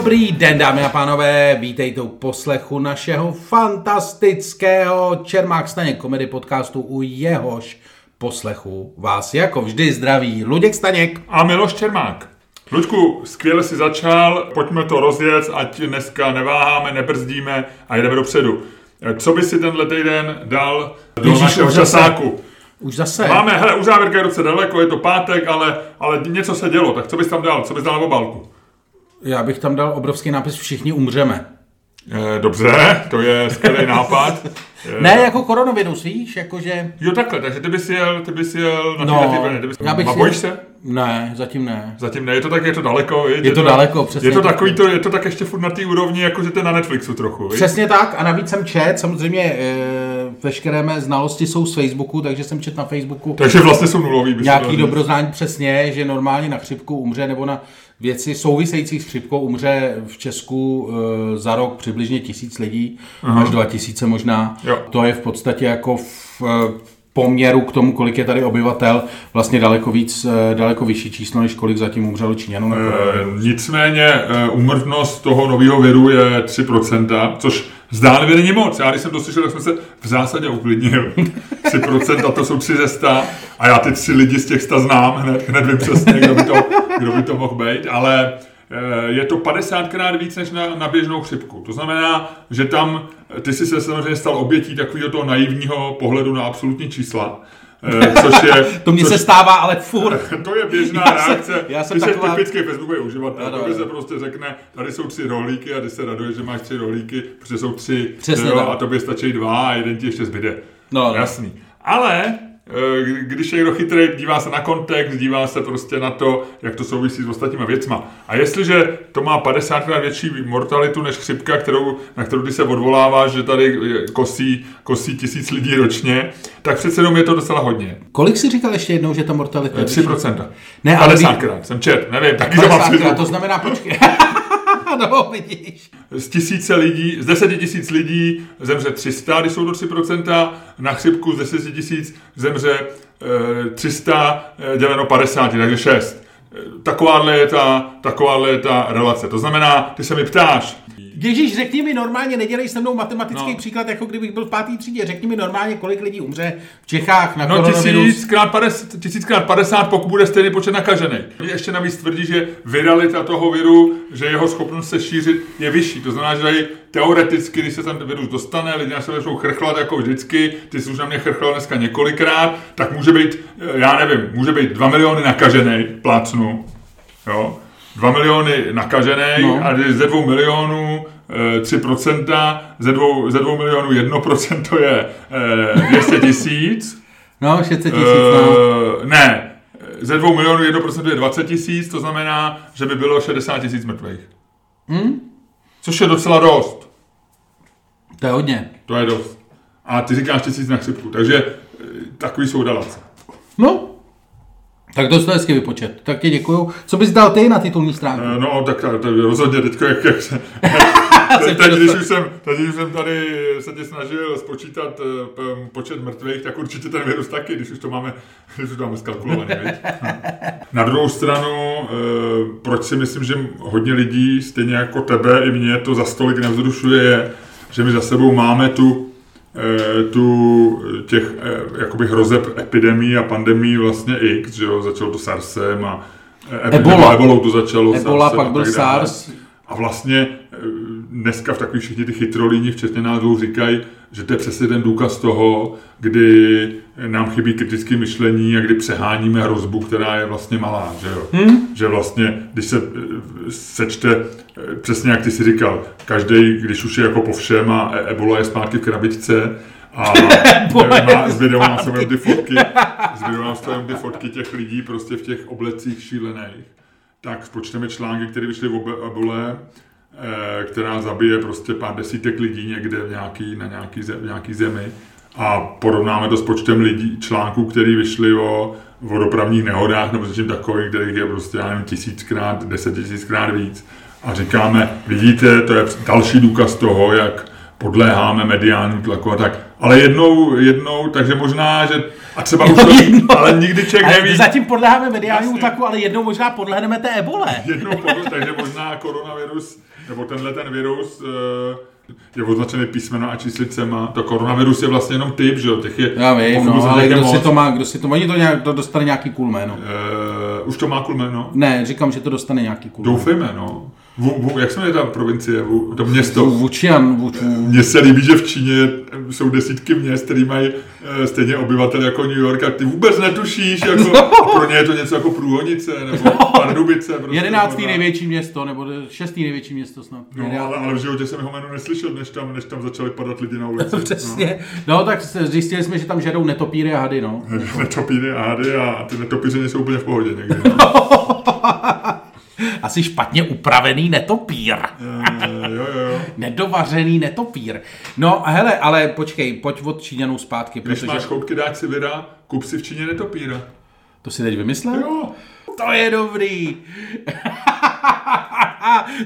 Dobrý den, dámy a pánové, vítejte u poslechu našeho fantastického Čermák Staněk komedy podcastu, u jehož poslechu vás jako vždy zdraví Luděk Staněk. A Miloš Čermák. Luďku, skvěle si začal, pojďme to rozjet, ať dneska neváháme, nebrzdíme a jdeme dopředu. Co by si tenhle týden dal do Ježíš, našeho už zase. časáku? Už zase. Máme, hele, u závěrka je docela daleko, je to pátek, ale, ale něco se dělo, tak co bys tam dal? Co bys dal na obálku? Já bych tam dal obrovský nápis Všichni umřeme. Eh, dobře, to je skvělý nápad. Ne jako koronavirus, víš, jakože... Jo, takhle, takže ty bys jel, ty bys jel na No, ty vlny, ty bys... já bych a bojíš se? Ne, zatím ne. Zatím ne, je to tak, je to daleko, viď? Je to daleko, přesně. Je to takový, to, je to tak ještě furt na té úrovni, jako že to je na Netflixu trochu, viď? Přesně tak a navíc jsem čet, samozřejmě e, veškeré mé znalosti jsou z Facebooku, takže jsem čet na Facebooku Takže vlastně jsou nulový. nějaký dobroznání přesně, že normálně na chřipku umře nebo na věci související s chřipkou umře v Česku e, za rok přibližně tisíc lidí, až dva tisíce možná. Jo. To je v podstatě jako v e, poměru k tomu, kolik je tady obyvatel, vlastně daleko víc, e, daleko vyšší číslo, než kolik zatím umřelo Číňanů. Eh, Nicméně eh, úmrtnost toho nového viru je 3%, což zdánlivě není moc. Já když jsem to slyšel, tak jsem se v zásadě uklidnil. 3% to jsou 3 ze 100 a já ty tři lidi z těch 100 znám, hned, hned vím přesně, kdo by to, kdo by to mohl být, ale eh, je to 50krát víc než na, na běžnou chřipku. To znamená, že tam ty jsi se samozřejmě stal obětí takového toho naivního pohledu na absolutní čísla, což je... To mně se stává, ale furt. to je běžná Já reakce. já jsem jsi taková- typický facebookový uživatel. Tobě ano. se prostě řekne, tady jsou tři rohlíky a ty se raduješ, že máš tři rohlíky, protože jsou tři Přesně jo, tak. a tobě stačí dva a jeden ti ještě zbyde. No, no. Jasný. Ale eh, když je někdo chytrý, dívá se na kontext, dívá se prostě na to, jak to souvisí s ostatníma věcma. A jestliže to má 50 krát větší mortalitu než chřipka, kterou, na kterou ty se odvoláváš, že tady eh, kosí, kosí tisíc lidí ročně, tak přece jenom je to docela hodně. Kolik jsi říkal ještě jednou, že ta mortalita je? 3%. Ne, ale 50 ví- krát, jsem čet, nevím, taky to mám 50 přijdu. krát, to znamená, počkej. no, vidíš. Z tisíce lidí, z deseti tisíc lidí zemře 300, když jsou to 3%, na chřipku z 10 tisíc zemře eh, 300 eh, děleno 50, takže 6. Takováhle je, ta, takováhle je ta relace. To znamená, ty se mi ptáš, Ježíš, řekni mi normálně, nedělej se mnou matematický No. příklad, jako kdybych byl v pátý třídě. Řekni mi normálně, kolik lidí umře v Čechách na no koronavirus. tisíckrát 50, tisíckrát 50, pokud bude stejný počet nakažených. Ještě navíc tvrdí, že viralita toho viru, že jeho schopnost se šířit je vyšší. To znamená, že tady teoreticky, když se ten virus dostane, lidi na sebe začnou chrchlat jako vždycky, ty jsi už na mě chrchlal dneska několikrát, tak může být, eh, já nevím, může být 2 miliony nakažených, plácnu, jo, 2 miliony nakažených No. a ze 2 milionů eh, 3%, ze 2, ze 2 milionů 1% je eh, 200 tisíc, No, 600 tisíc, no. Ne, ze 2 milionů 1% je 20 tisíc, to znamená, že by bylo 60 tisíc mrtvých. Hm? Což je docela dost. To je hodně. To je dost. A ty říkáš tisíc na chřipku, takže eh, takový jsou dalace. No, tak to jsi hezky vypočet. Tak ti děkuju. Co bys dal ty na titulní stránku? Eh, No, tak to, rozhodně teďko, jak, jak se... teď, teď, když už jsem, teď, když jsem tady se tě snažil spočítat eh, počet mrtvých, tak určitě ten virus taky, když už to máme, když už to máme skalkulovaný, viď? Na druhou stranu, eh, proč si myslím, že hodně lidí, stejně jako tebe i mě, to za stolik nevzrušuje, je, že my za sebou máme tu, eh, tu těch jakoby hrozeb epidemí a pandemí vlastně X, že jo, začalo to SARSem a Ebola. Ebolou to začalo. Ebola, SARSem pak byl. SARS. A vlastně dneska v takových všichni ty chytrolíni, včetně nás dvou, říkají, že to je přesně ten důkaz toho, kdy nám chybí kritické myšlení a kdy přeháníme hrozbu, která je vlastně malá. Že, jo? Hmm. že vlastně, když se eh, sečte, eh, přesně jak ty si říkal, každý, když už je jako po všem a e- ebola je zpátky v krabičce, a má, s videou mám sobě ty fotky, s videou mám sobě ty fotky těch lidí prostě v těch oblecích šílených tak spočteme články, které vyšly v eh, která zabije prostě pár desítek lidí někde v nějaký, na nějaký, v nějaký zemi a porovnáme to s počtem lidí, článků, které vyšly o, o dopravních nehodách nebo něčím takovým, kterých je prostě, já nevím, tisíckrát, deset tisíckrát víc. A říkáme, vidíte, to je další důkaz toho, jak podléháme mediálním tlaku a tak. Ale jednou, jednou, takže možná, že a třeba už to, ale nikdy člověk Ale neví. zatím podléháme mediálnímu tlaku, ale jednou možná podlehneme té ebole. Jednou podle, takže možná koronavirus, nebo tenhle ten virus eh, je označený písmeno a číslicema. To koronavirus je vlastně jenom typ, že jo, těch je Já vím, no, ale kdo si moc. to má, kdo si to, oni to nějak, to dostane nějaký cool jméno. Eh, už to má cool jméno? Ne, říkám, že to dostane nějaký cool. Doufejme, no. V, v, jak se jmenuje ta provincie, to město? Vučian, Vuč, Mně se líbí, že v Číně jsou desítky měst, které mají eh, stejně obyvatel jako New York a ty vůbec netušíš, jako, a pro ně je to něco jako Průhonice nebo Pardubice. Prostě, jedenáctý největší město, nebo šestý největší město snad. No, ale, ale v životě jsem jeho jméno neslyšel, než tam, než tam začali padat lidi na ulici. Přesně. No tak s- zjistili jsme, že tam žerou netopíry a hady, no. No. Netopíry a hady a ty netopíři jsou úplně v pohodě někdy. No. Asi špatně upravený netopír. Eh, jo, jo, jo. Nedovařený netopír. No a hele, ale počkej, pojď od Číňanů zpátky, Když protože máš choutky dát si vyra, kup si v Číně netopíra. to si teď vymyslel? Jo. To je dobrý.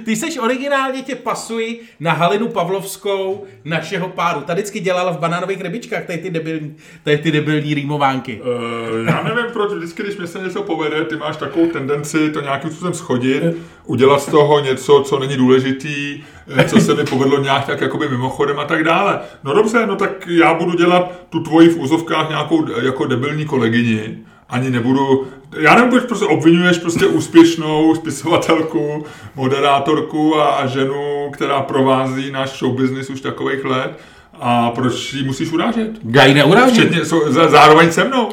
Ty seš originálně tě pasuj na Halinu Pavlovskou našeho páru. Ta vždycky dělala v banánových rybičkách, tady ty debilní, tady ty debilní rýmovánky. Uh, já nevím, proč vždycky, když mi se něco povede, ty máš takovou tendenci to nějakým způsobem schodit, udělat z toho něco, co není důležitý, eh, co se mi povedlo nějak tak jakoby mimochodem a tak dále. No dobře, no tak já budu dělat tu tvoji v úzovkách nějakou eh, jako debilní kolegyni, ani nebudu, já nevím, proč prostě obvinuješ prostě úspěšnou spisovatelku, moderátorku a, a ženu, která provází náš show business už takových let a proč ji musíš urážet? Já ji neurážím. Včetně, jsou, za- zároveň se mnou.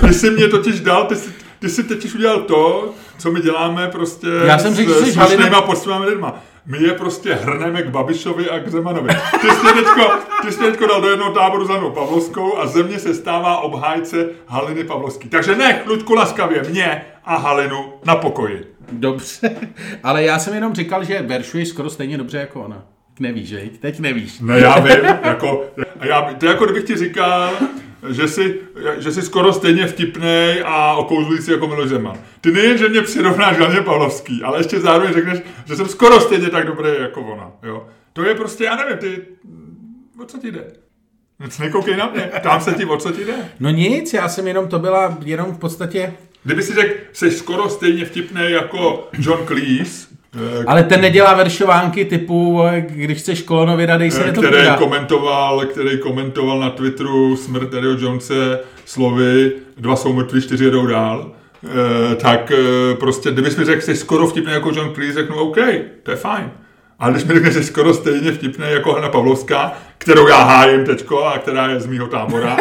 Ty jsi mě totiž dal, ty jsi, ty jsi totiž udělal to, co my děláme prostě Já jsem řekl, že jsi s slušnýma Halina- poctivými lidma. My je prostě hrneme k Babišovi a k Zemanovi. Ty jsi teďko, ty jsi teďko dal do jednoho táboru za mnou Pavlovskou a ze mě se stává obhájce Haliny Pavlovský. Takže nech, Ludku laskavě, mě a Halinu na pokoji. Dobře, ale já jsem jenom říkal, že veršuješ skoro stejně dobře jako ona. Nevíš, že? Teď nevíš. Ne, já vím, jako, já, to je jako kdybych ti říkal, že jsi, že jsi skoro stejně vtipnej a okouzlující jako Miloš Zeman. Ty nejen, že mě přirovnáš Haně Pavlovský, ale ještě zároveň řekneš, že jsem skoro stejně tak dobrý jako ona. Jo? To je prostě, já nevím, ty, o co ti jde? Nic nekoukej na mě, tam se ti, o co ti jde. No nic, já jsem jenom, to byla jenom v podstatě... Kdyby si řekl, jsi skoro stejně vtipný jako John Cleese, Ale ten nedělá veršovánky typu, eh, když chceš kolonovida, dej se který netopíra. komentoval, který komentoval na Twitteru smrt Eddieho Jonese slovy dva jsou mrtví, čtyři jedou dál, e, tak e, prostě, kdybys mi řekl, jsi skoro vtipný jako John Cleese, řeknu OK, to je fajn. Ale když mi řekneš, že skoro stejně vtipný jako Hanna Pavlovská, kterou já hájím teďko a která je z mýho tábora,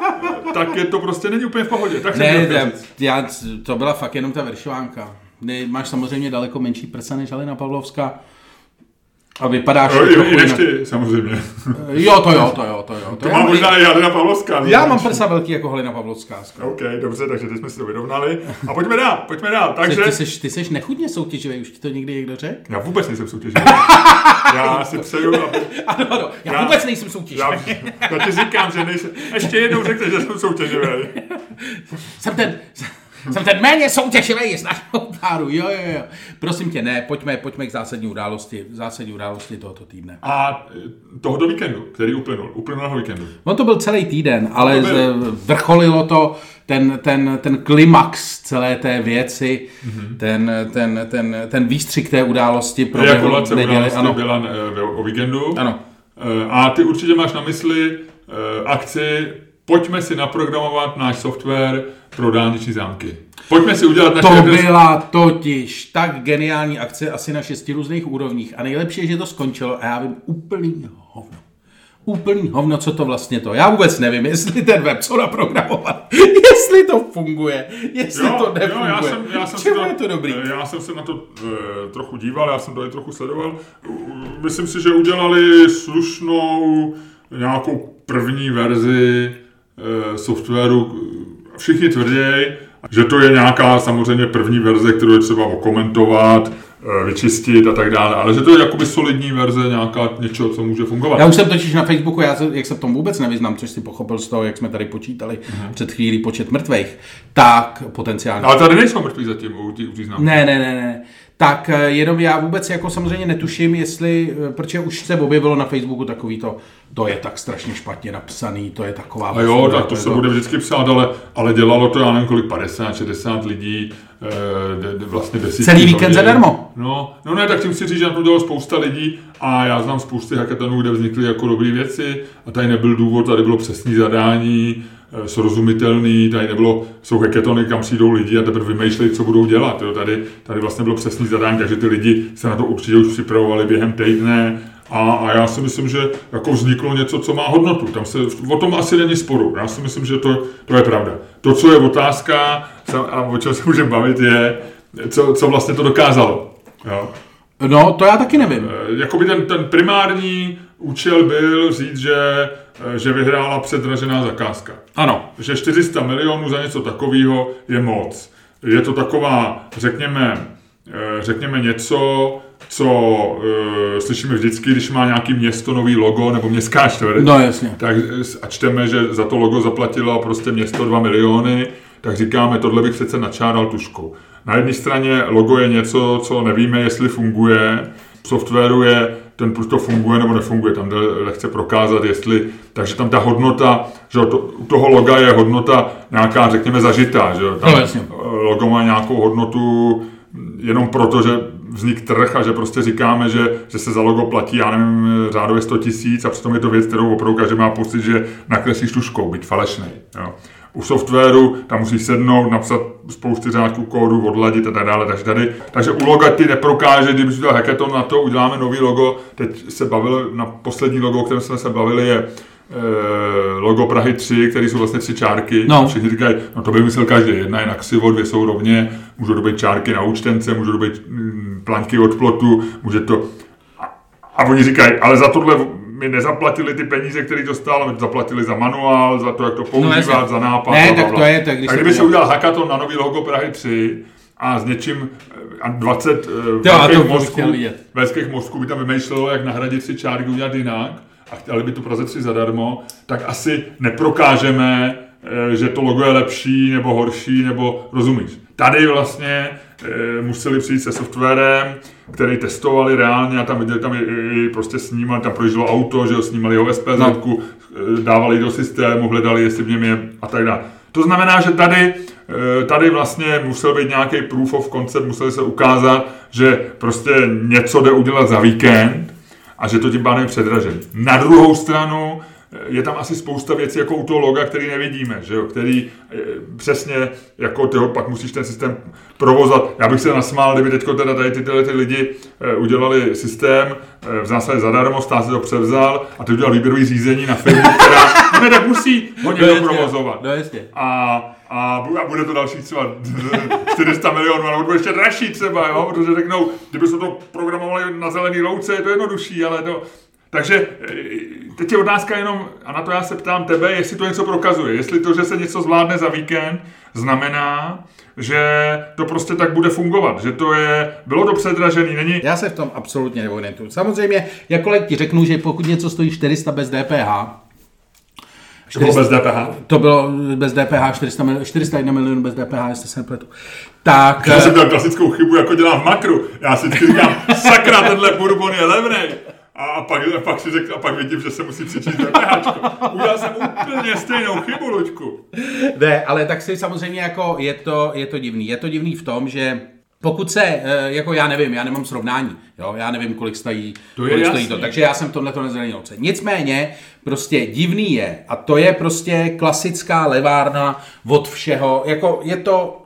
tak je to prostě není úplně v pohodě. Tak Ne, říct. já, to byla fakt jenom ta veršovánka. Ne, máš samozřejmě daleko menší prsa než Halina Pavlovská. A vypadáš Jo, trochu i, i než ty, samozřejmě. Jo, to jo, to jo, to jo. To já, má možná i Halina Pavlovská. já mám prsa velký jako Halina Pavlovská. skoro. OK, dobře, takže teď jsme si to vyrovnali. A pojďme dál, pojďme dál. Takže... Ty, jsi, ty jsi nechutně soutěživý, už ti to někdy někdo řekl? Já vůbec nejsem soutěživý. Já si přeju, aby... Ano, ano, já, Já- vůbec nejsem soutěživý. Já, já ti říkám, že nejsem... Ještě jednou řekne, že jsem soutěživý. Jsem ten, jsem ten méně soutěživý z našeho páru, jo, jo, jo. Prosím tě, ne, pojďme, pojďme k zásadní události, zásadní události tohoto týdne. A tohoto víkendu, který uplynul, uplynulého víkendu. No to byl celý týden, ale To byl. z- vrcholilo to ten, ten, ten klimax celé té věci, mm-hmm. ten, ten, ten, ten výstřik té události proběhl v neděli. Ano, byla eh, o víkendu. ano. A ty určitě máš na mysli akci Pojďme si naprogramovat náš software pro dálniční zámky. Pojďme si udělat naše... To byla totiž tak geniální akce asi na šesti různých úrovních. A nejlepší je, že to skončilo a já vím úplný hovno. Úplný hovno, co to vlastně to. Já vůbec nevím, jestli ten web, co naprogramovat, jestli to funguje, jestli to nefunguje. já jsem, já jsem Čemu je to dobrý? eh, Já jsem se na to e, trochu díval, já jsem to i trochu sledoval. Myslím si, že udělali slušnou nějakou první verzi e, softwaru. Všichni tvrdí, že to je nějaká samozřejmě první verze, kterou je třeba okomentovat, eh, vyčistit a tak dále, ale že to je jakoby solidní verze nějaká něčeho, co může fungovat. Já už jsem totiž na Facebooku, já se, jak se v tom vůbec nevyznám, což si pochopil z toho, jak jsme tady počítali uh-huh. před chvílí počet mrtvých, tak potenciálně. Ale tady nejsou mrtví zatím u, u Ne, ne, ne, ne tak eh, jenom já vůbec jako samozřejmě netuším, jestli, eh, protože už se objevilo na Facebooku takový to, to je tak strašně špatně napsaný, to je taková... A jo, tak to se to... bude vždycky psát, ale, ale dělalo to, já nevím kolik, 50, 60 lidí, de, vlastně desítky. Celý víkend zadarmo. No, no ne, tak tím si říct, že na to dělalo spousta lidí a já znám spousty hackathonů, kde vznikly jako dobré věci a tady nebyl důvod, tady bylo přesné zadání, Eh, srozumitelný, tady nebylo, jsou heketony, kam přijdou lidi a teprve vymýšlejí, co budou dělat. Jo. Tady, tady vlastně bylo přesný zadání, takže ty lidi se na to určitě už připravovali během týdne a, a já si myslím, že jako vzniklo něco, co má hodnotu. Tam se, o tom asi není sporu. Já si myslím, že to, to je pravda. To, co je otázka a o čem se můžeme bavit, je, co, co vlastně to dokázalo. Jo. No, to já taky nevím. Eh, jakoby ten, ten primární účel byl říct, že, eh, že vyhrála předražená zakázka. Ano. Že 400 milionů za něco takového je moc. Je to taková, řekněme, eh, řekněme něco, co uh, slyšíme vždycky, když má nějaký město nový logo nebo městská čtvrť. No jasně. Tak a čteme, že za to logo zaplatilo prostě město 2 miliony, tak říkáme, tohle bych přece načáral tuškou. Na jedné straně logo je něco, co nevíme, jestli funguje, v softwaru je ten proč to funguje nebo nefunguje, tam jde lehce prokázat, jestli, takže tam ta hodnota, že to, u toho loga je hodnota nějaká, řekněme, zažitá, že tam no, logo má nějakou hodnotu jenom proto, že vznik trh a že prostě říkáme, že, že se za logo platí, já nevím, řádově 100 tisíc a přitom je to věc, kterou opravdu každý má pocit, že nakreslíš tuškou, byť falešný. Jo u softwaru, tam musí sednout, napsat spousty řádků kódu, odladit a tak dále. Takže tady, takže u loga ty neprokáže, kdyby udělal hackathon na to, uděláme nový logo. Teď se bavil, na poslední logo, o kterém jsme se bavili, je logo Prahy 3, které jsou vlastně tři čárky. No. Všichni říkají, no to by myslel každý. Jedna je na ksivo, dvě jsou rovně, můžou dobit čárky na účtence, můžou dobit mm, planky od plotu, může to... A, a oni říkají, ale za tohle mi nezaplatili ty peníze, které dostal, my zaplatili za manuál, za to, jak to no, používat, no, za nápad. Ne, tak to je, tak když a kdyby se udělal hackathon na nový logo Prahy 3 a s něčím a 20 uh, velkých mozků, velkých mozků by tam vymýšlelo, jak nahradit si čárky udělat jinak a chtěli by tu Praze 3 zadarmo, tak asi neprokážeme, eh, že to logo je lepší nebo horší, nebo rozumíš. Tady vlastně e, museli přijít se softwarem, který testovali reálně a tam viděli, tam i, prostě snímali, tam projíždělo auto, že ho snímali ho SPZ, no. E, dávali do systému, hledali, jestli v něm je a tak dále. To znamená, že tady, tady vlastně musel být nějaký proof of concept, museli se ukázat, že prostě něco jde udělat za víkend a že to tím pádem je předražený. Na druhou stranu, je tam asi spousta věcí jako u toho loga, který nevidíme, že jo? který eh, přesně jako tyho pak musíš ten systém provozat. Já bych se nasmál, kdyby teď teda tady ty, tyhle ty lidi eh, udělali systém, eh, v zásadě zadarmo, stát si to převzal a ty udělal výběrový řízení na firmu, která ne, tak musí ho někdo no provozovat. No jasně. A, a bude to další třeba 400 milionů, ale bude ještě dražší třeba, jo? protože řeknou, kdyby se to programovali na zelený louce, je to jednodušší, ale to, takže e, teď je otázka jenom, a na to já se ptám tebe, jestli to něco prokazuje. Jestli to, že se něco zvládne za víkend, znamená, že to prostě tak bude fungovat, že to je, bylo to předražený, není... Já se v tom absolutně neorientuju. Samozřejmě, jakkoliv ti řeknu, že pokud něco stojí 400 bez DPH, 400, to bylo bez DPH? To bylo bez DPH, 400, 401 milionů bez DPH, jestli se nepletu. Tak... Já jsem dělal klasickou chybu, jako dělám v makru. Já si vždycky říkám, sakra, tenhle bourbon je levný. A pak, a pak si řekl, a pak vidím, že se musí přečíst DPH. Udělal jsem úplně stejnou chybu, Luďku. Ne, ale tak si samozřejmě jako je to, je to divný. Je to divný v tom, že pokud se, eh, jako já nevím, já nemám srovnání, jo, já nevím, kolik stojí to, kolik stojí to, takže já jsem tohle to noce. Nicméně, prostě divný je, a to je prostě klasická levárna od všeho, jako je to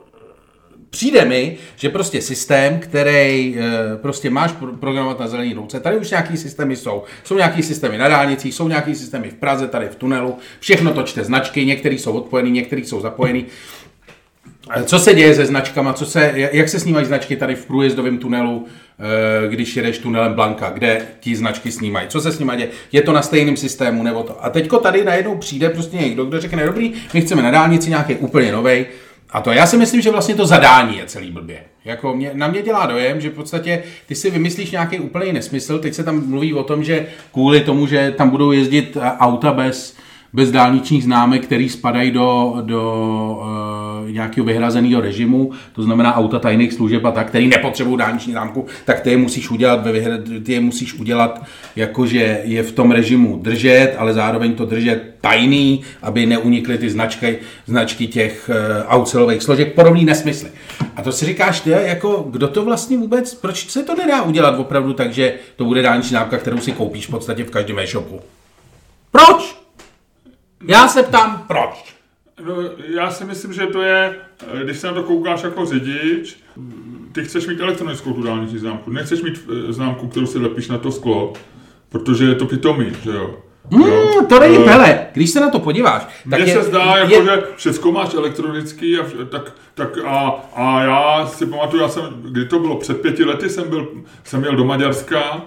Přijde mi, že prostě systém, který e, prostě máš programovat na zelený louce, tady už nějaký systémy jsou. Jsou nějaký systémy na dálnicích, jsou nějaký systémy v Praze, tady v tunelu, všechno to čte značky, některé jsou odpojený, některé jsou zapojený. Co se děje se značkama, co se, jak se snímají značky tady v průjezdovém tunelu, e, když jedeš tunelem Blanka, kde ti značky snímají? Co se s nimi děje? Je to na stejném systému nebo to? A teďko tady najednou přijde prostě někdo, kdo řekne, dobrý, my chceme na dálnici nějaký úplně novej, A to já si myslím, že vlastně to zadání je celý blbě. Jako mě, na mě dělá dojem, že v podstatě ty si vymyslíš nějaký úplný nesmysl. Teď se tam mluví o tom, že kvůli tomu, že tam budou jezdit auta bez bez dálničních známek, který spadají do, do uh, nějakého vyhrazeného režimu, to znamená auta tajných služeb a tak, který nepotřebují dálniční známku, tak ty je musíš udělat, ve vyhra, ty je musíš udělat jakože je v tom režimu držet, ale zároveň to držet tajný, aby neunikly ty značky, značky těch uh, aut složek, podobný nesmysly. A to si říkáš, ty, jako, kdo to vlastně vůbec, proč se to nedá udělat opravdu tak, že to bude dálniční známka, kterou si koupíš v podstatě v každém e-shopu? Proč? Já se ptám, proč? No, já si myslím, že to je, když se na to koukáš jako řidič, ty chceš mít elektronickou tu dálniční známku. Nechceš mít eh, známku, kterou si lepíš na to sklo, protože je to pitomý, že jo. Mm, to není uh, pele. Když se na to podíváš, tak Mně je, se zdá, jako, je... že všechno máš elektronický, a, tak, tak a, a já si pamatuju, já jsem, kdy to bylo, před pěti lety jsem, byl, jsem jel do Maďarska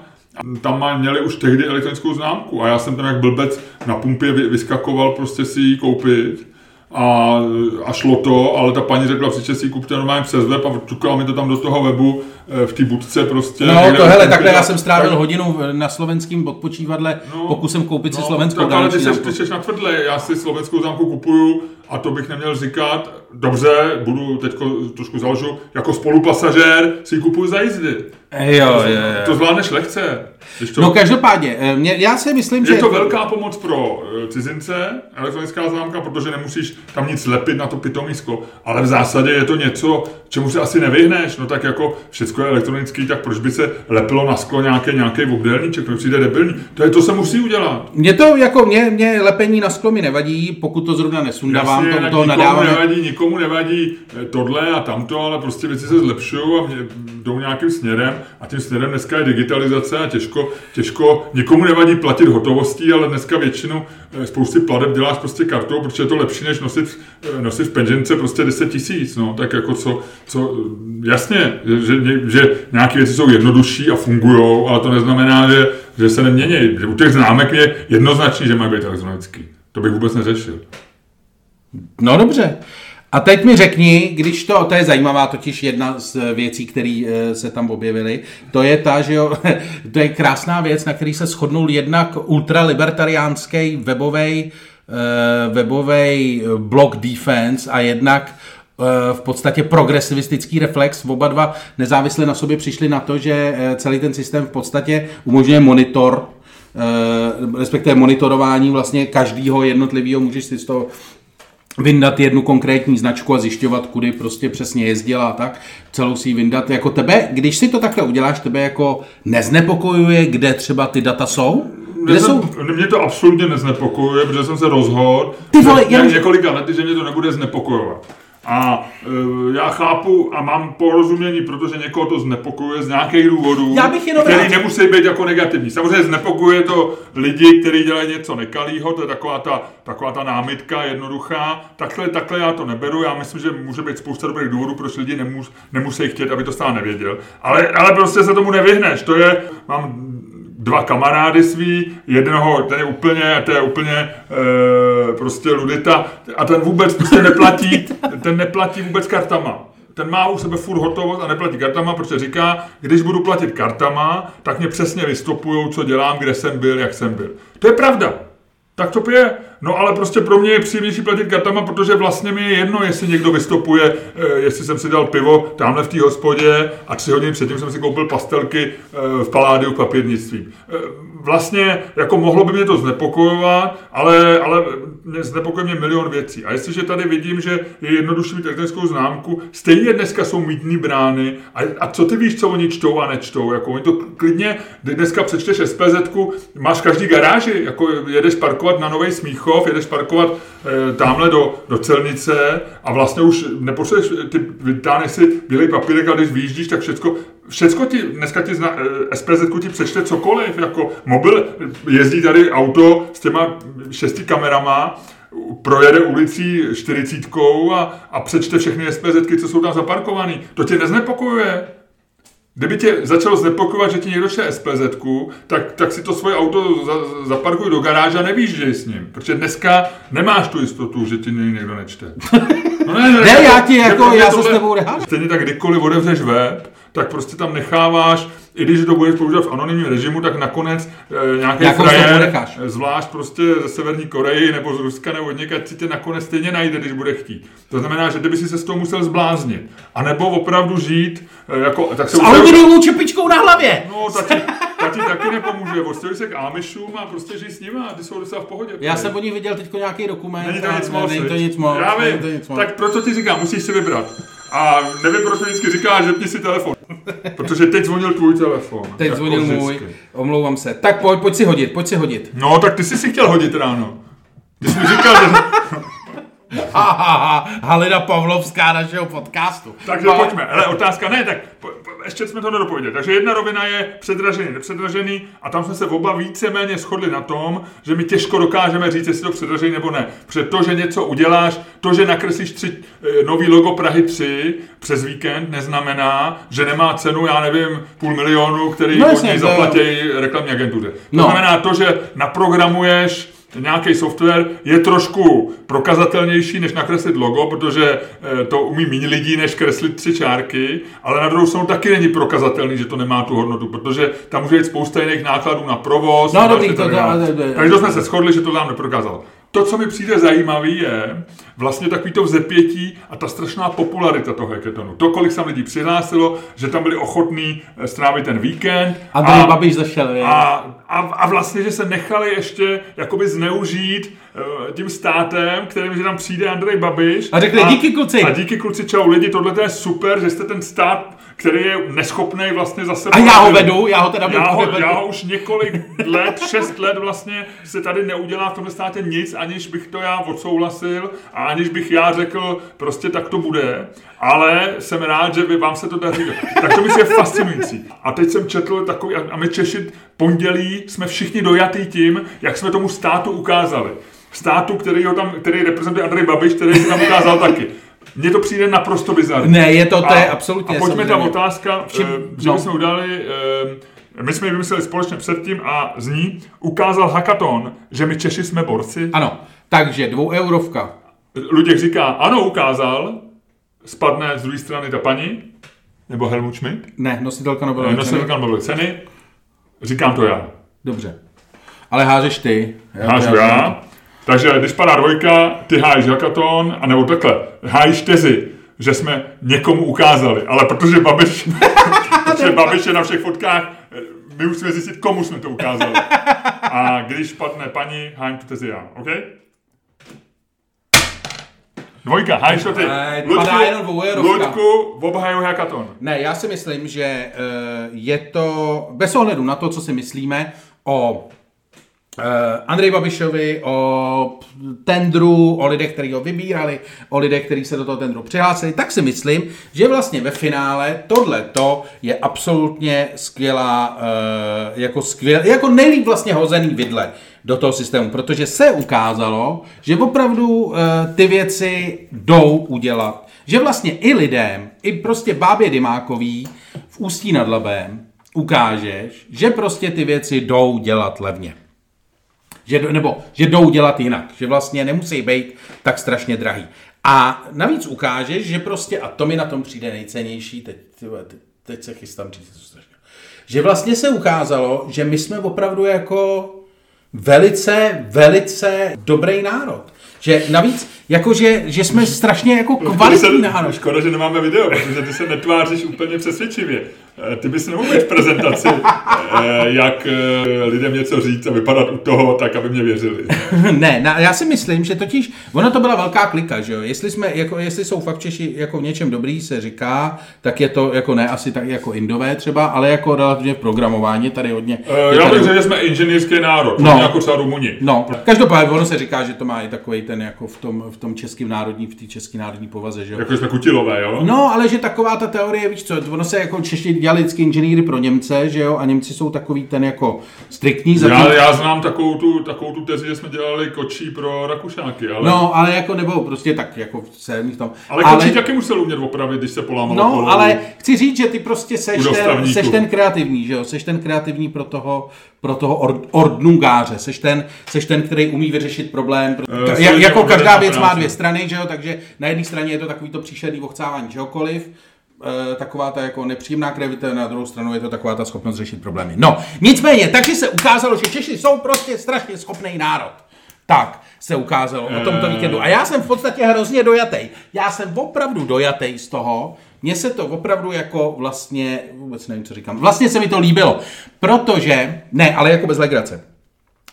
tam měli už tehdy elektronickou známku a já jsem tam jak blbec na pumpě vyskakoval prostě si ji koupit a, a šlo to, ale ta paní řekla, příště si kupte normálně přes web a čukala mi to tam do toho webu eh, v té budce prostě. No to hele, takhle já jsem strávil tak... hodinu na slovenském odpočívadle no, pokusem koupit no, si slovenskou tak, ale ty seš, ty seš na tvrdle, já si slovenskou zámku kupuju a to bych neměl říkat, dobře, budu teď trošku založu, jako spolupasažér si kupuju za jízdy. Jo, jo, jo. To zvládneš lehce. To, no každopádně, eh, mě, já si myslím, je že... Je to velká pomoc pro eh, cizince, elektronická známka, protože nemusíš tam nic lepit na to pitomísko, ale v zásadě je to něco, čemu se asi nevyhneš, no tak jako všechno je elektronický, tak proč by se lepilo na sklo nějaký, nějaký obdélníček, to přijde debilní. To je to se musí udělat. Mě to jako, mě, mě lepení na sklo mi nevadí, pokud to zrovna nesundávám, Jasně, to, to nikomu nevadí, nikomu nevadí eh, tohle a tamto, ale prostě věci se zlepšují a mě, jdou nějakým směrem a tím směrem dneska je digitalizace a těžko, těžko, nikomu nevadí platit hotovostí, ale dneska většinu eh, spousty plateb děláš prostě kartou, protože je to lepší, než nosit, eh, nosit v peněžence prostě 10 tisíc, no, tak jako co, co jasně, že, že nějaké věci jsou jednodušší a fungují, ale to neznamená, že, že se nemění. U těch známek je jednoznačný, že mají být elektronický. To bych vůbec neřešil. No dobře. A teď mi řekni, když to, to je zajímavá totiž jedna z věcí, které eh, se tam objevily, to je ta, že jo, to je krásná věc, na který se shodnul jednak ultralibertariánský webový eh, webový blog defense a jednak v podstatě progresivistický reflex. Oba dva nezávisle na sobě přišli na to, že celý ten systém v podstatě umožňuje monitor, respektive monitorování vlastně každého jednotlivého, můžeš si z toho vyndat jednu konkrétní značku a zjišťovat, kudy prostě přesně jezdila a tak, celou si ji vyndat. Jako tebe, když si to takhle uděláš, tebe jako neznepokojuje, kde třeba ty data jsou? Kde mě, jsou? To, mě to absolutně neznepokojuje, protože jsem se rozhodl ty vole, já... několika lety, že mě to nebude znepokojovat. A e, já chápu a mám porozumění, protože někoho to znepokojuje z nějakých důvodů, já bych jenom který rád... nemusí být jako negativní. Samozřejmě znepokojuje to lidi, kteří dělají něco nekalého, to je taková ta, taková ta námitka jednoduchá. Takhle, takhle já to neberu, já myslím, že může být spousta dobrých důvodů, proč lidi nemus, nemusí chtět, aby to stát nevěděl. Ale, ale prostě se tomu nevyhneš. To je, mám dva kamarády svý, jednoho, ten je úplně, to je úplně e, prostě ludita a ten vůbec prostě neplatí, ten neplatí vůbec kartama. Ten má u sebe furt hotovost a neplatí kartama, protože říká, když budu platit kartama, tak mě přesně vystopujou, co dělám, kde jsem byl, jak jsem byl. To je pravda. Tak to je. No ale prostě pro mě je příjemnější platit kartama, protože vlastně mi je jedno, jestli někdo vystopuje, eh, jestli jsem si dal pivo tamhle v té hospodě a tři hodiny předtím jsem si koupil pastelky eh, v paládiu papírnictví. Eh, vlastně jako mohlo by mě to znepokojovat, ale, ale znepokojuje mě milion věcí. A jestliže tady vidím, že je jednodušší mít elektronickou známku, stejně dneska jsou mítní brány a, a co ty víš, co oni čtou a nečtou. Jako oni to klidně, dneska přečteš SPZ, máš každý garáži, jako jedeš parkovat na Nový Smíchov, jedeš parkovat e, tamhle do, do celnice a vlastně už nepotřebuješ, ty vytáhneš si bílý papírek a když vyjíždíš, tak všechno Všecko ti, dneska ti zna, eh, SPZ ti přečte cokoliv, jako mobil, jezdí tady auto s těma šesti kamerama, projede ulicí čtyřicítkou a, a přečte všechny SPZ, co jsou tam zaparkované. To tě neznepokojuje? Kdyby tě začalo znepokojovat, že ti někdo šle SPZ, tak, tak si to svoje auto za, zaparkuj do garáže a nevíš, že je s ním. Protože dneska nemáš tu jistotu, že ti někdo nečte. No ne, ne, ne, já ti jako, já se s tebou nehádám. Stejně tak kdykoliv otevřeš web, tak prostě tam necháváš, i když to budeš používat v anonymním režimu, tak nakonec e, nějaký frajer, zvlášť prostě ze Severní Koreji nebo z Ruska nebo někaď si tě nakonec stejně najde, když bude chtít. To znamená, že ty by si se z toho musel zbláznit. A nebo opravdu žít e, jako... Tak se s aluminiovou čepičkou na hlavě! No, tak tak ti taky nepomůže. Odstavit se k Amišům a prostě žít s nimi a ty jsou docela v pohodě. Já jsem o nich viděl teď nějaký dokument. Není to nic moc. Není to nic moc. Já vím, tak proto ti říkám, musíš si vybrat. A nevím, proč mi vždycky říká, že si telefon. Protože teď zvonil tvůj telefon. Teď jako zvonil vždycky. můj, omlouvám se. Tak pojď, pojď si hodit, pojď si hodit. No, tak ty jsi si chtěl hodit ráno. Ty jsi mi říkal, že... Halina Pavlovská našeho podcastu. Takže no. pojďme. Ale otázka ne, tak po, po, ještě jsme to nedopověděli. Takže jedna rovina je předražený, nepředražený a tam jsme se oba víceméně shodli na tom, že my těžko dokážeme říct, jestli to předražený nebo ne. Protože to, že něco uděláš, to, že nakreslíš tři, eh, nový logo Prahy 3 přes víkend, neznamená, že nemá cenu, já nevím, půl milionu, který no, od něj zaplatí reklamní agentuře. To no. znamená to, že naprogramuješ nějaký software je trošku prokazatelnější, než nakreslit logo, protože eh, to umí méně lidí, než kreslit tři čárky, ale na druhou stranu taky není prokazatelný, že to nemá tu hodnotu, protože tam může být spousta jiných nákladů na provoz. No dobrý, to, to, to, Takže to jsme se shodli, že to nám neprokázal. To, co mi přijde zajímavý, je vlastně takový to vzepětí a ta strašná popularita toho hackathonu. To, kolik se lidí přihlásilo, že tam byli ochotní eh, strávit ten víkend. A, a Babiš zašel, je. A, a, a vlastně, že se nechali ještě jakoby zneužít uh, tím státem, kterým, že tam přijde Andrej Babiš. A řekne díky kluci. A díky kluci, čau lidi, tohle je super, že jste ten stát který je neschopný vlastně zase. A já ho vedu, já ho teda já ho, vedu. já ho už několik let, šest let vlastně se tady neudělá v tomhle státě nic, aniž bych to já odsouhlasil a aniž bych já řekl, prostě tak to bude. Ale jsem rád, že vy, vám se to daří. Tak to je fascinující. A teď jsem četl takový, a my Češi pondělí jsme všichni dojatý tím, jak jsme tomu státu ukázali. Státu, který, ho tam, který reprezentuje Andrej Babiš, který se tam ukázal taky. Mně to přijde naprosto bizarní. Ne, je to, to je absolutně. A pojďme ta otázka, Všim, eh, že no. bychom udali, eh, my jsme ji vymysleli společně předtím a z ní ukázal hackathon, že my Češi jsme borci. Ano, takže dvou eurovka. Luděk říká, ano, ukázal, spadne z druhé strany ta paní, nebo Helmut Schmidt. Ne, nositelka Nobelovy ceny. Nositelka Nobelovy ceny. Říkám to já. Dobře. Ale hážeš ty. Hážu já. já. Takže když padá dvojka, ty hájíš hackathon, anebo takhle, hájíš tezy, že jsme někomu ukázali, ale protože Babiš, protože Babiš je na všech fotkách, my musíme zjistit, komu jsme to ukázali. A když padne paní, hájím tu tezi já, OK? Dvojka, to ty. Luďku, Luďku, obhaju hackathon. Ne, já si myslím, že uh, je to, bez ohledu na to, co si myslíme o Uh, Andrej Babišovi, o tendru, o lidech, kteří ho vybírali, o lidech, kteří se do toho tendru přihlásili, tak si myslím, že vlastně ve finále tohle to je absolutně skvělá, jako, skvěl, jako nejlíp vlastně hozený vidle do toho systému, protože se ukázalo, že opravdu uh, ty věci jdou udělat. Že vlastně i lidem, i prostě bábě Dymákový v Ústí nad Labem ukážeš, že prostě ty věci jdou dělat levně. Že, nebo že jdou dělat jinak, že vlastně nemusí být tak strašně drahý. A navíc ukážeš, že prostě, a to mi na tom přijde nejcennější, teď, teď, teď se chystám říct, že vlastně se ukázalo, že my jsme opravdu jako velice, velice dobrý národ. Že navíc, jakože, že jsme strašně jako kvalitní národ. Škoda, že nemáme video, protože ty se netváříš úplně přesvědčivě. Eh, ty bys nemohl v prezentaci, eh, jak eh, lidem něco říct a vypadat u toho tak, aby mě věřili. ne, na, já si myslím, že totiž, ono to byla velká klika, že jo, jestli, jsme, jako, jestli jsou fakt Češi jako v něčem dobrý, se říká, tak je to jako ne asi tak jako Indové třeba, ale jako relativně v programování tady hodně. Já bych řekl, že jsme inženýrský národ, no, jako třeba Rumuni. No, každopádně ono se říká, že to má i takový ten jako v tom, v tom českým národní, v té české národní povaze, že jo. Jako jsme kutilové, jo? No, ale že taková ta teorie, víš co, ono se jako Češi dělali vždycky inženýry pro Němce, že jo, a Němci jsou takový ten jako striktní. Zatím... Já, já znám takovou tu, takovou tu tezi, že jsme dělali kočí pro Rakušáky, ale... No, ale jako nebo prostě tak jako se v tom. Ale kočí ale... taky musel umět opravit, když se polámalo No, kolo. ale chci říct, že ty prostě seš ten, seš ten kreativní, že jo, seš ten kreativní pro toho, pro toho or, ordnungáře, seš ten, seš ten, který umí vyřešit problém. Pro... Eh, Ja, stejně jako každá věc má dvě strany, že jo, takže na jedné straně je to takový to příšerný ochcávání čehokoliv, eh, taková ta jako nepříjemná krevita, na druhou stranu je to taková ta schopnost řešit problémy. No, nicméně, takže se ukázalo, že Češi jsou prostě strašně schopný národ. Tak se ukázalo o tomto Eh. víkendu. A já jsem v podstatě hrozně dojatý. Já jsem opravdu dojatý z toho. Mně se to opravdu jako vlastně, vůbec nevím, co říkám. Vlastně se mi to líbilo, protože, ne, ale jako bez legrace.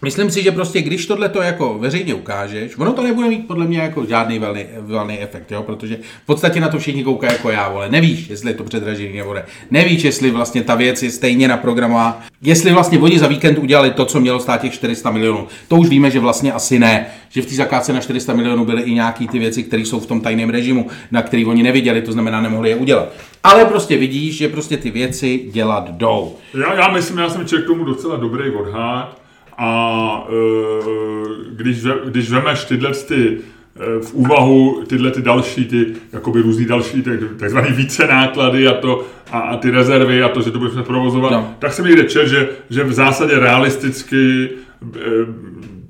Myslím si, že prostě když tohle to jako veřejně ukážeš, ono to nebude mít podle mě jako žádný velný, velný efekt, jo? protože v podstatě na to všichni koukají jako já, vole. Nevíš, jestli je to předražený nebo ne. Nevíš, jestli vlastně ta věc je stejně naprogramovaná. Jestli vlastně oni za víkend udělali to, co mělo stát těch 400 milionů. To už víme, že vlastně asi ne. Že v té zakázce na 400 milionů byly i nějaký ty věci, které jsou v tom tajném režimu, na který oni neviděli, to znamená, nemohli je udělat. Ale prostě vidíš, že prostě ty věci dělat jdou. Já, já myslím, já jsem k tomu docela dobrý odhad a e, když, ve- když vemeš tyhle ty e, v úvahu tyhle ty další, ty jakoby různý další, tak, takzvaný více náklady a, to, a, a ty rezervy a to, že to budeme provozovat, No. tak jsem někde čet, že, že v zásadě realisticky e,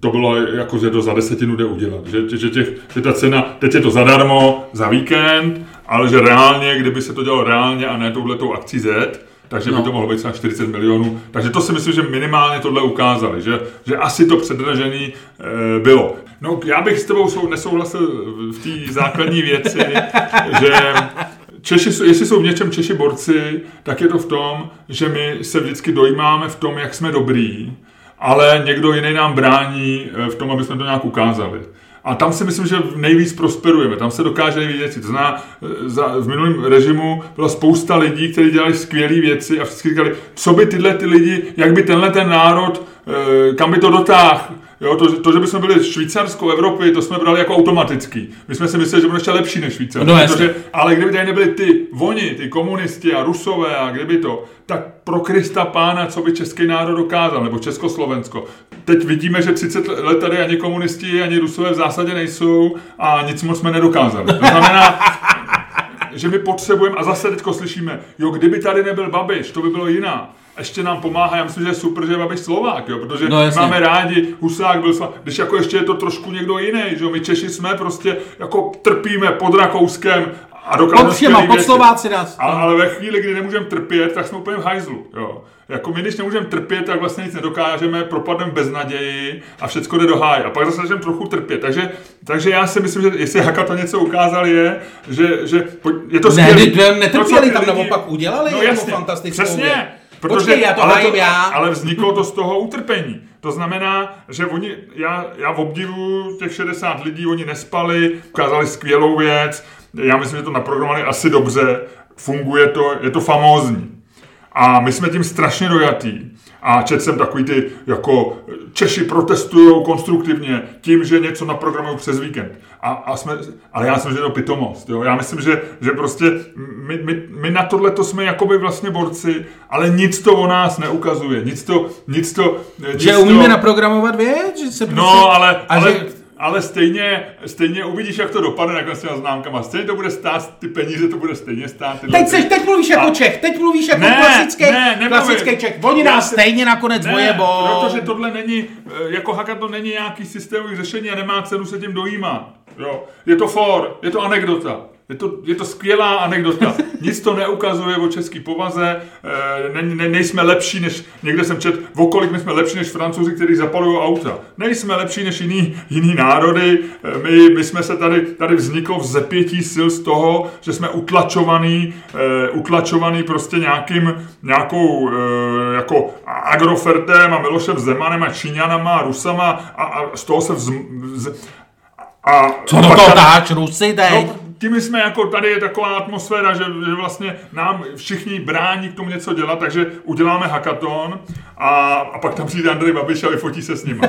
to bylo jako, že to za desetinu jde udělat. Že, že, těch, že ta cena, teď je to zadarmo za víkend, ale že reálně, kdyby se to dělalo reálně a ne touhletou akcí Z, takže No. by to mohlo být třeba 40 milionů. Takže to si myslím, že minimálně tohle ukázali, že, že asi to předražený e, bylo. No, já bych s tebou sou, nesouhlasil v té základní věci, že Češi, jsou- jestli jsou v něčem Češi borci, tak je to v tom, že my se vždycky dojímáme v tom, jak jsme dobrý, ale někdo jiný nám brání eh, v tom, aby jsme to nějak ukázali. A tam si myslím, že nejvíc prosperujeme, tam se dokáže nejvíc věci. To znamená, eh, za, v minulém režimu byla spousta lidí, kteří dělali skvělé věci a všichni říkali, co by tyhle ty lidi, jak by tenhle ten národ, eh, kam by to dotáhl. Jo, to, to, že bychom byli Švýcarsko Evropy, to jsme brali jako automatický. My jsme si mysleli, že bude ještě lepší než Švýcarsko. No, protože, ale kdyby tady nebyli ty oni, ty komunisti a rusové a kdyby to, tak pro Krista pána, co by český národ dokázal, nebo Československo. Teď vidíme, že 30 let tady ani komunisti, ani rusové v zásadě nejsou a nic moc jsme nedokázali. To znamená, že my potřebujeme, a zase teďko slyšíme, jo, kdyby tady nebyl Babiš, to by bylo jiná. Ještě nám pomáhá, já myslím, že je super, že je Babiš Slovák, jo, protože No, jasně. máme rádi, Husák byl Slovák, když jako ještě je to trošku někdo jiný, že jo, my Češi jsme prostě jako trpíme pod Rakouskem a dokážeme Pod všema, pod. Slováci nás. Ale, ale ve chvíli, kdy nemůžeme trpět, tak jsme úplně v hajzlu. Jo. Jako my, když nemůžeme trpět, tak vlastně nic nedokážeme, propadneme bez naději a všechno jde do háje. A pak zase začneme trochu trpět. Takže, takže já si myslím, že jestli Haka to něco ukázal, je, že, že je to Ne, skvělý. ne, netrpěli, To, tam lidi- naopak udělali no, jako jasně, fantastickou Přesně. věc. Protože, Počkej, já to ale, hájím já. ale vzniklo to z toho utrpení. To znamená, že oni, já, já v obdivu těch 60 lidí, oni nespali, ukázali skvělou věc, já myslím, že to naprogramovali asi dobře, funguje to, je to famózní. A my jsme tím strašně dojatý. A četl jsem takový ty, jako Češi protestují konstruktivně tím, že něco naprogramují přes víkend. A, a jsme, ale já myslím, že je to pitomost. Jo? Já myslím, že, že prostě my, my, my na tohle to jsme jakoby vlastně borci, ale nic to o nás neukazuje. Nic to, nic to, nic Že to, umíme naprogramovat věc, že se prostě... No, ale, a ale, že, ale stejně, stejně uvidíš, jak to dopadne nakonec s těma známkama. Stejně to bude stát, ty peníze to bude stejně stát. tyhle Teď, seš, teď mluvíš jako A- Čech, teď mluvíš jako Ne, klasický, ne, nemluvím. klasický Čech. Oni nás stejně nakonec Ne, vojebou. protože tohle není, eh, jako haka to není nějaký systémový řešení a nemá cenu se tím dojímat. Jo. Je to for, je to anekdota. Je to, je to skvělá anekdota. Nic to neukazuje o české povaze, eh, ne, ne, nejsme lepší než, někde jsem čet, o kolik my jsme lepší než francouzi, kteří zapalují auta. Nejsme lepší než jiný, jiný národy, Eh, my, my jsme se tady, tady vzniklo v zepětí sil z toho, že jsme utlačovaný, eh, utlačovaný prostě nějakým, nějakou jako Agrofertem a Milošem Zemanem a Číňanama a Rusama a, a z toho se vz, vz, a, Co do toho tady- dáš, Rusy, teď? No, tím jsme jako, tady je taková atmosféra, že, že vlastně nám všichni brání k tomu něco dělat, takže uděláme hackathon a, a pak tam přijde Andrej Babiš a vyfotí se s ním.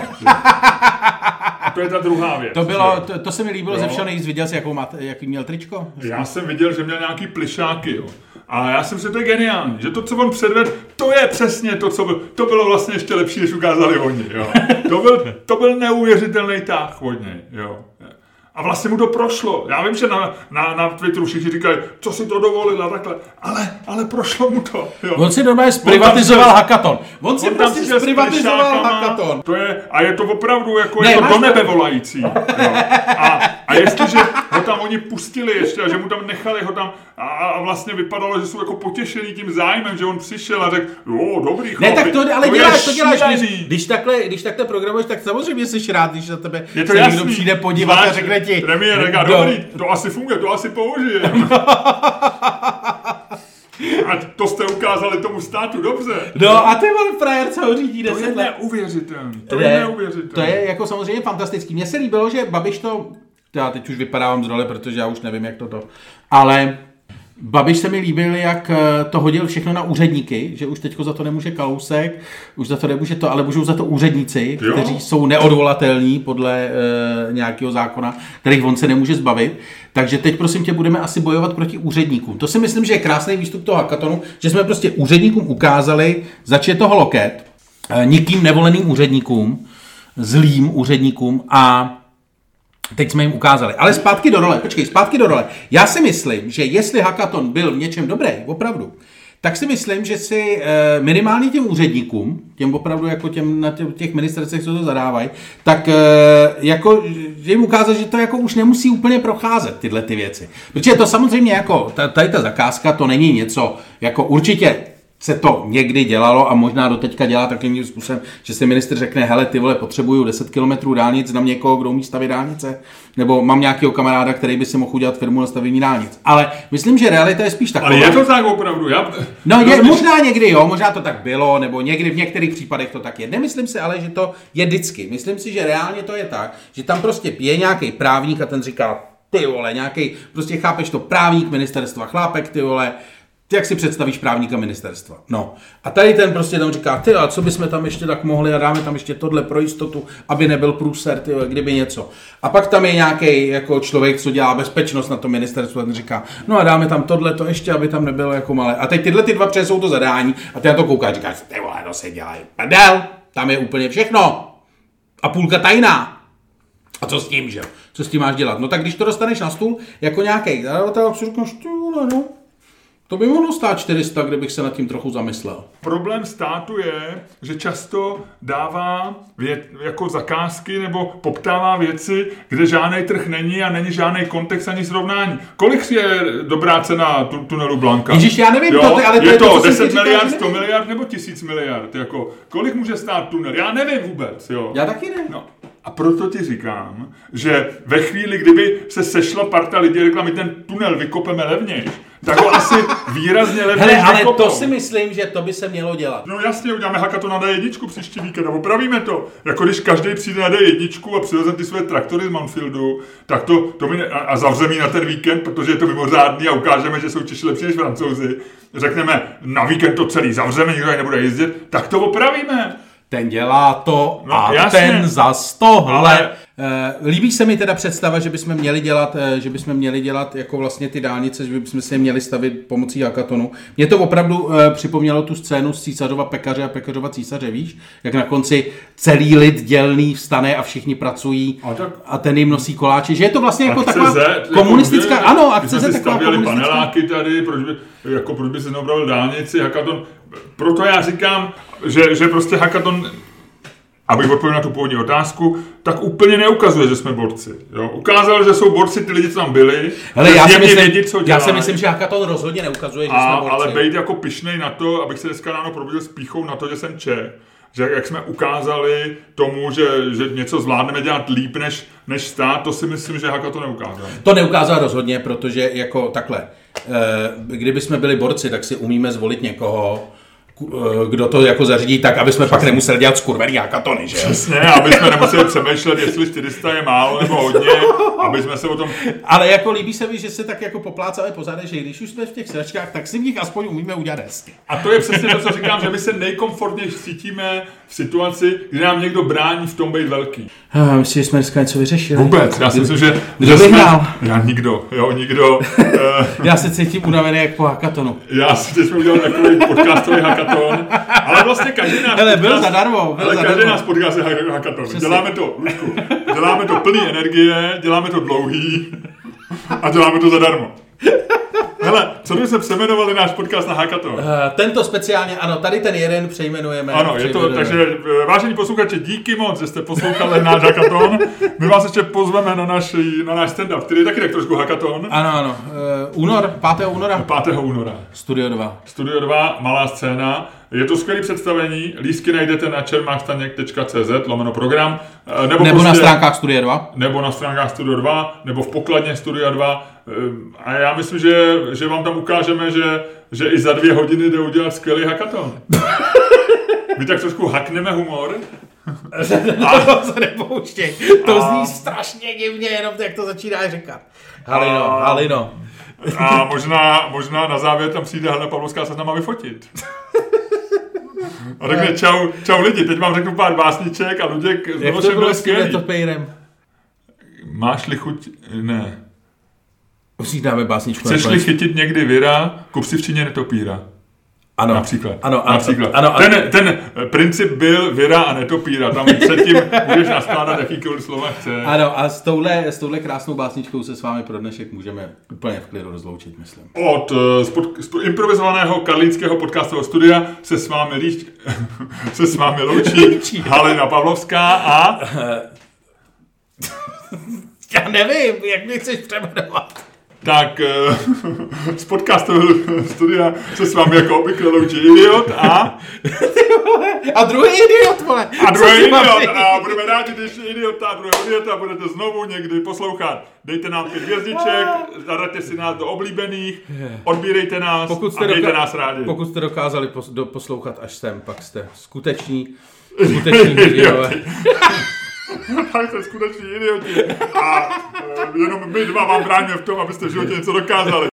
To je ta druhá věc. To bylo, to, to se mi líbilo Jo. ze všeho nejvíc. Viděl jsi, jakou má, jaký měl tričko? Já jsem viděl, že měl nějaký plišáky, jo. A já jsem si to je geniální, že to, co on předvedl, to je přesně to, co bylo, to bylo vlastně ještě lepší, než ukázali oni, jo. To byl, to byl neuvěřitelný táh od něj, jo. A vlastně mu to prošlo. Já vím, že na, na, na Twitteru všichni říkají, co si to dovolil a takhle. Ale, ale prošlo mu to. Jo. On si normálně zprivatizoval hackathon. On si prostě zprivatizoval hackathon. To je, a je to opravdu jako ne, je to do nebe volající. Jo. A, a jestliže ho tam oni pustili ještě a že mu tam nechali ho tam a, a vlastně vypadalo, že jsou jako potěšený tím zájmem, že on přišel a řekl, jo, dobrý chlapi, Ne, tak to, ale to děláš, to děláš, když, když, takhle, když takhle programuješ, tak samozřejmě jsi rád, když na tebe je to se jasný. někdo přijde podívat Zvlášť, a řekne ti. Premiér říká, dobrý, to asi funguje, to asi použije. A to jste ukázali tomu státu dobře. No a ty vole frajer, co ho řídí To je neuvěřitelný. To je Ne, neuvěřitelný. To je jako samozřejmě fantastický. Mně se líbilo, že Babiš to, já teď už vypadávám z role, protože já už nevím, jak to to, ale Babiš se mi líbil, jak eh, to hodil všechno na úředníky, že už teďko za to nemůže Kalousek, už za to nemůže to, ale můžou za to úředníci, Jo. kteří jsou neodvolatelní podle e, nějakého zákona, kterých on se nemůže zbavit. Takže teď prosím tě budeme asi bojovat proti úředníkům. To si myslím, že je krásný výstup toho hackathonu, že jsme prostě úředníkům ukázali, zač je toho loket, e, nikým nevoleným úředníkům, zlým úředníkům a Teď jsme jim ukázali. Ale zpátky do role, počkej, zpátky do role. Já si myslím, že jestli hackathon byl v něčem dobrý, opravdu, tak si myslím, že si eh, minimálně těm úředníkům, těm opravdu jako těm na těch, ministerstvech, co to zadávají, tak eh, jako, že jim ukázat, že to jako už nemusí úplně procházet tyhle ty věci. Protože to samozřejmě jako, ta- tady ta zakázka, to není něco, jako určitě se to někdy dělalo a možná do teďka dělá takovým způsobem, že si minister řekne, hele, ty vole, potřebuju 10 km dálnic, znám někoho, kdo umí stavět dálnice, nebo mám nějakého kamaráda, který by si mohl udělat firmu na stavění dálnic. Ale myslím, že realita je spíš taková. Ale je to tak opravdu. Já, No je, možná někdy jo, možná to tak bylo, nebo někdy v některých případech to tak je. Nemyslím si ale, že to je vždycky. Myslím si, že reálně to je tak, že tam prostě je nějaký právník a ten říká, ty vole, nějaký, prostě chápeš to, právník ministerstva, chlápek, ty vole, ty jak si představíš právníka ministerstva. No. A tady ten prostě tam říká, ty a co bychom tam ještě tak mohli a dáme tam ještě tohle pro jistotu, aby nebyl průser, ty kdyby něco. A pak tam je nějaký jako člověk, co dělá bezpečnost na tom ministerstvu a ten říká, no a dáme tam tohle to ještě, aby tam nebylo jako malé. A teď tyhle ty dva přesou to zadání a ty na to koukáš říkáš, ty vole, to se dělají prdel, tam je úplně všechno. A půlka tajná. A co s tím, že? Co s tím máš dělat? No tak když to dostaneš na stůl jako nějaký tak si říkáš, ty vole, no. To by mohlo stát 400, kdybych se nad tím trochu zamyslel. Problém státu je, že často dává vě, jako zakázky nebo poptává věci, kde žádný trh není a není žádný kontext ani srovnání. Kolik je dobrá cena tu, tunelu Blanka? Ježíš, já nevím, to- ale to je je to, to co jsem 10 ti říkal, miliard, že 100 miliard nebo 1000 miliard? Jako, kolik může stát tunel? Já nevím vůbec. Jo. Já taky ne. No, a proto ti říkám, že ve chvíli, kdyby se sešla parta lidí a řekla, my ten tunel vykopeme levněji, tak ho asi výrazně levněji Hele, ale to si myslím, že to by se mělo dělat. No jasně, uděláme hackathon na D1 příští víkend a opravíme to. Jako když každý přijde na D1 a přiveze ty své traktory z Mountfieldu, tak to, to ne, a, a zavřeme na ten víkend, protože je to mimořádný a ukážeme, že jsou Češi lepší než Francouzi. Řekneme, na víkend to celý zavřeme, nikdo nebude jezdit, tak to opravíme. Ten dělá to No, a jasně. ten zas tohle. Ale- Eh, líbí se mi teda představa, že bychom měli dělat, eh, že bychom měli dělat jako vlastně ty dálnice, že bychom si je měli stavit pomocí hackathonu. Mě to opravdu eh, připomnělo tu scénu z císařova pekaře a pekařova císaře, víš? Jak na konci celý lid dělný vstane a všichni pracují A tak- a ten jim nosí koláče. Že je to vlastně jako Akce taková Z, jako komunistická, my- ano, akce Z taková paneláky tady, proč by, jako proč by se neopravil dálnici, hackathon. Proto já říkám, že, že prostě hackathon abych odpověděl na tu původní otázku, tak úplně neukazuje, že jsme borci. Jo? Ukázal, že jsou borci ty lidi, co tam byli, Hele, já si, myslím, vědí, co já si myslím, že hackathon rozhodně neukazuje, že A, jsme borci. ale být jako pišnej na to, abych se dneska ráno probudil s píchou na to, že jsem Čech. Že jak jsme ukázali tomu, že, že něco zvládneme dělat líp než, než stát, to si myslím, že Haka to neukázal. To neukázal rozhodně, protože jako takhle, eh, kdyby jsme byli borci, tak si umíme zvolit někoho, kdo to jako zařídí tak, aby jsme pak nemuseli dělat skurvený hakatony, že? Přesně, aby jsme nemuseli přemýšlet, jestli 400 je málo nebo hodně, aby jsme se o tom... Ale jako líbí se mi, že se tak jako poplácáme po zádech, že když už jsme v těch sračkách, tak si v nich aspoň umíme udělat hezky. A to je přesně to, co říkám, že my se nejkomfortněji cítíme v situaci, kdy nám někdo brání v tom být velký. A myslím, že jsme dneska něco vyřešili. Vůbec, já si myslím, že... Kdo že? Jsme, já nikdo, jo, nikdo. Já se cítím unavený jak po hakatonu. já si teď jsme udělali takový podcastový hackathon, ale vlastně každý náš Hele, byl podcast- zadarmo, byl ale každý zadarmo. náš podcast je hack- hackathon. Děláme to, Luďku, děláme to plný energie, děláme to dlouhý a děláme to zadarmo. Hele, co by se přeměnovali náš podcast na hackathon? Uh, tento speciálně, ano, tady ten jeden přejmenujeme. Ano, je to, takže eh, vážení posluchači, díky moc, že jste poslouchali náš hackathon. My vás ještě pozveme na, naši, na náš stand-up, který je taky tak trošku hackathon. Ano, ano. Uh, únor, 5. února. 5. února. Studio 2. Studio 2, malá scéna. Je to skvělé představení, lístky najdete na čermákstaněk.cz, lomeno program, eh, nebo, Nebo na prostě- stránkách Studio 2. nebo na stránkách Studio 2, nebo v pokladně Studio 2. Eh, A já myslím, že, že vám tam ukážeme, že, že i za dvě hodiny jde udělat skvělý hackathon. My tak trošku hackneme humor. to se nepouštěj. To zní strašně divně, jenom jak to začíná říkat. Halino, A- Halino. A možná, možná na závěr tam přijde Helena Pavlovská se s náma vyfotit. A řekne čau, čau lidi, teď vám řeknu pár básniček a Luděk s Jak to bylo s tím netopejrem? Máš-li chuť... Ne. Musíš dáme básničku Chceš-li chytit někdy vyra, kup si v Číně netopíra. Ano. Například. Ano, ano, Například. ano, ano. Ten, ten eh, princip byl vyra a netopíra. Tam předtím můžeš naskládat jakýkoliv slova chce. Ano, a s touhle, s touhle krásnou básničkou se s vámi pro dnešek můžeme úplně v klidu rozloučit, myslím. Od eh, z, pod, z improvizovaného karlínského podcastového studia se s vámi, líč, se s vámi loučí Halina Pavlovská a Já nevím, jak mě chceš přeměnovat. Tak eh, z podcastového studia se s vámi jako obvykle loučí Idiot a, A druhý idiot, vole. a druhý Idiot. A budeme rádi, když Idiota a druhého Idiota budete znovu někdy poslouchat. Dejte nám pět hvězdiček, zadaďte si nás do oblíbených, odbírejte nás Pokud a jste, mějte doka- nás rádi. pokud jste dokázali pos- do- poslouchat až sem, pak jste skuteční, skuteční hrdinové. Tak jste skuteční idioti. A eh, jenom my dva vám bráníme v tom, abyste v životě něco dokázali.